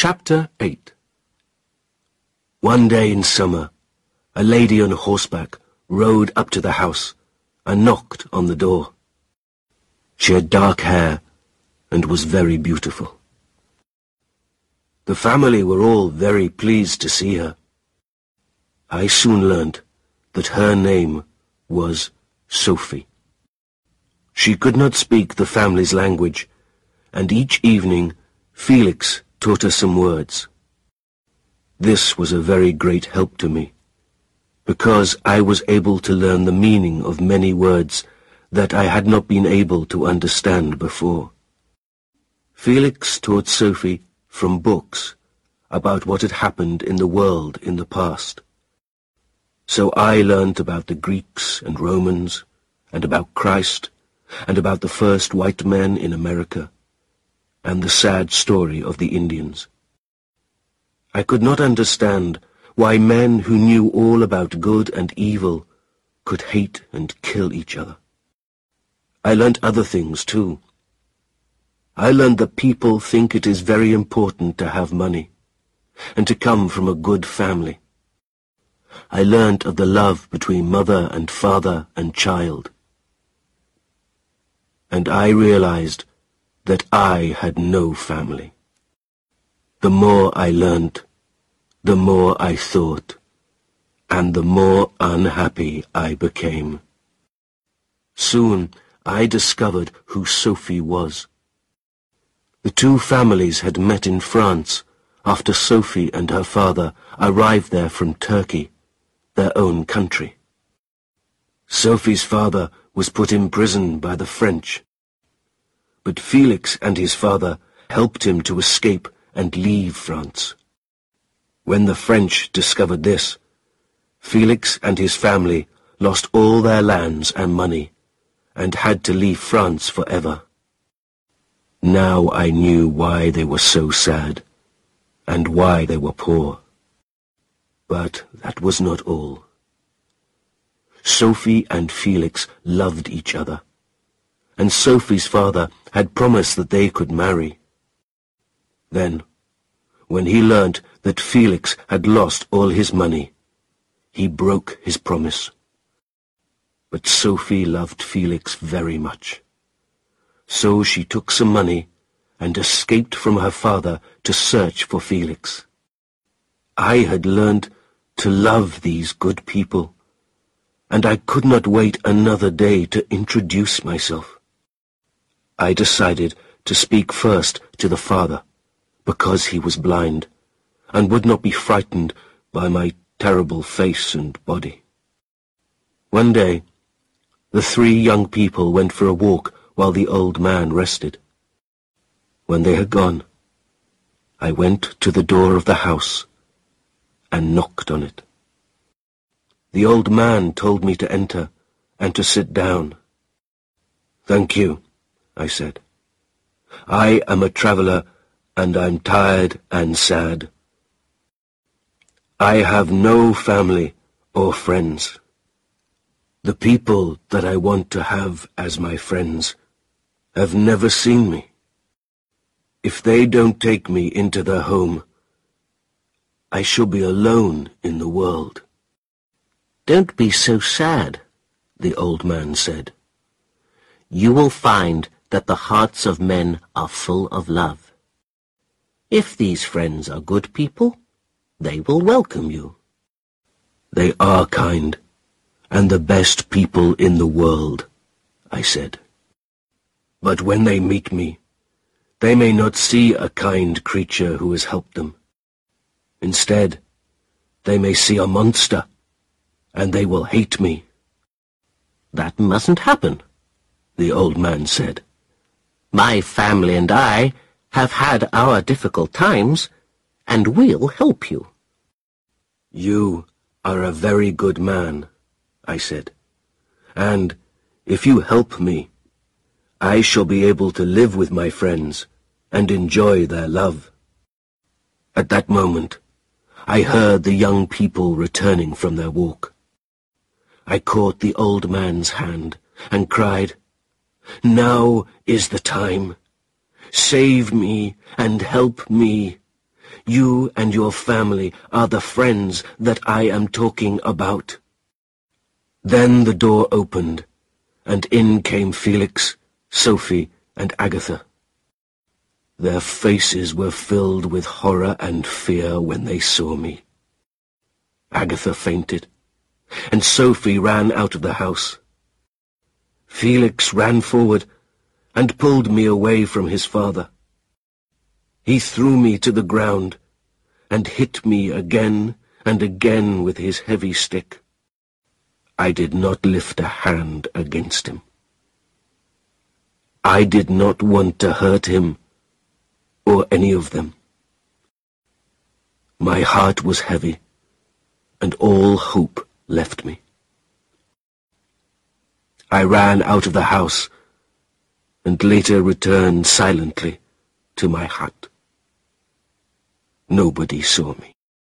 Chapter 8 One day in summer, a lady on horseback rode up to the house and knocked on the door. She had dark hair and was very beautiful. The family were all very pleased to see her. I soon learnt that her name was Sophie. She could not speak the family's language, and each evening Felix taught her some words. This was a very great help to me, because I was able to learn the meaning of many words that I had not been able to understand before. Felix taught Sophie from books about what had happened in the world in the past. So I learnt about the Greeks and Romans, and about Christ, and about the first white men in America, and the sad story of the Indians. I could not understand why men who knew all about good and evil could hate and kill each other. I learnt other things too. I learned that people think it is very important to have money, and to come from a good family. I learnt of the love between mother and father and child. And I realized that I had no family. The more I learnt, the more I thought, and the more unhappy I became. Soon I discovered who Sophie was. The two families had met in France after Sophie and her father arrived there from Turkey, their own country. Sophie's father was put in prison by the French, but Felix and his father helped him to escape and leave France. When the French discovered this, Felix and his family lost all their lands and money and had to leave France forever. Now I knew why they were so sad, and why they were poor. But that was not all. Sophie and Felix loved each other, and Sophie's father had promised that they could marry. Then, when he learnt that Felix had lost all his money, he broke his promise. But Sophie loved Felix very much. So she took some money and escaped from her father to search for Felix. I had learned to love these good people, and I could not wait another day to introduce myself. I decided to speak first to the father, because he was blind, and would not be frightened by my terrible face and body. One day, the three young people went for a walk while the old man rested. When they had gone, I went to the door of the house and knocked on it. The old man told me to enter and to sit down. Thank you, I said. I am a traveller and I'm tired and sad. I have no family or friends. The people that I want to have as my friends have never seen me. If they don't take me into their home, I shall be alone in the world. Don't be so sad, the old man said. You will find that the hearts of men are full of love. If these friends are good people, they will welcome you. They are kind, and the best people in the world, I said. But when they meet me, they may not see a kind creature who has helped them. Instead, they may see a monster, and they will hate me. That mustn't happen, the old man said. My family and I have had our difficult times, and we'll help you. You are a very good man, I said, and if you help me, I shall be able to live with my friends and enjoy their love. At that moment, I heard the young people returning from their walk. I caught the old man's hand and cried, Now is the time. Save me and help me. You and your family are the friends that I am talking about. Then the door opened, and in came Felix, Sophie, and Agatha. Their faces were filled with horror and fear when they saw me. Agatha fainted, and Sophie ran out of the house. Felix ran forward and pulled me away from his father. He threw me to the ground and hit me again and again with his heavy stick. I did not lift a hand against him. I did not want to hurt him or any of them. My heart was heavy, and all hope left me. I ran out of the house, and later returned silently to my hut. Nobody saw me.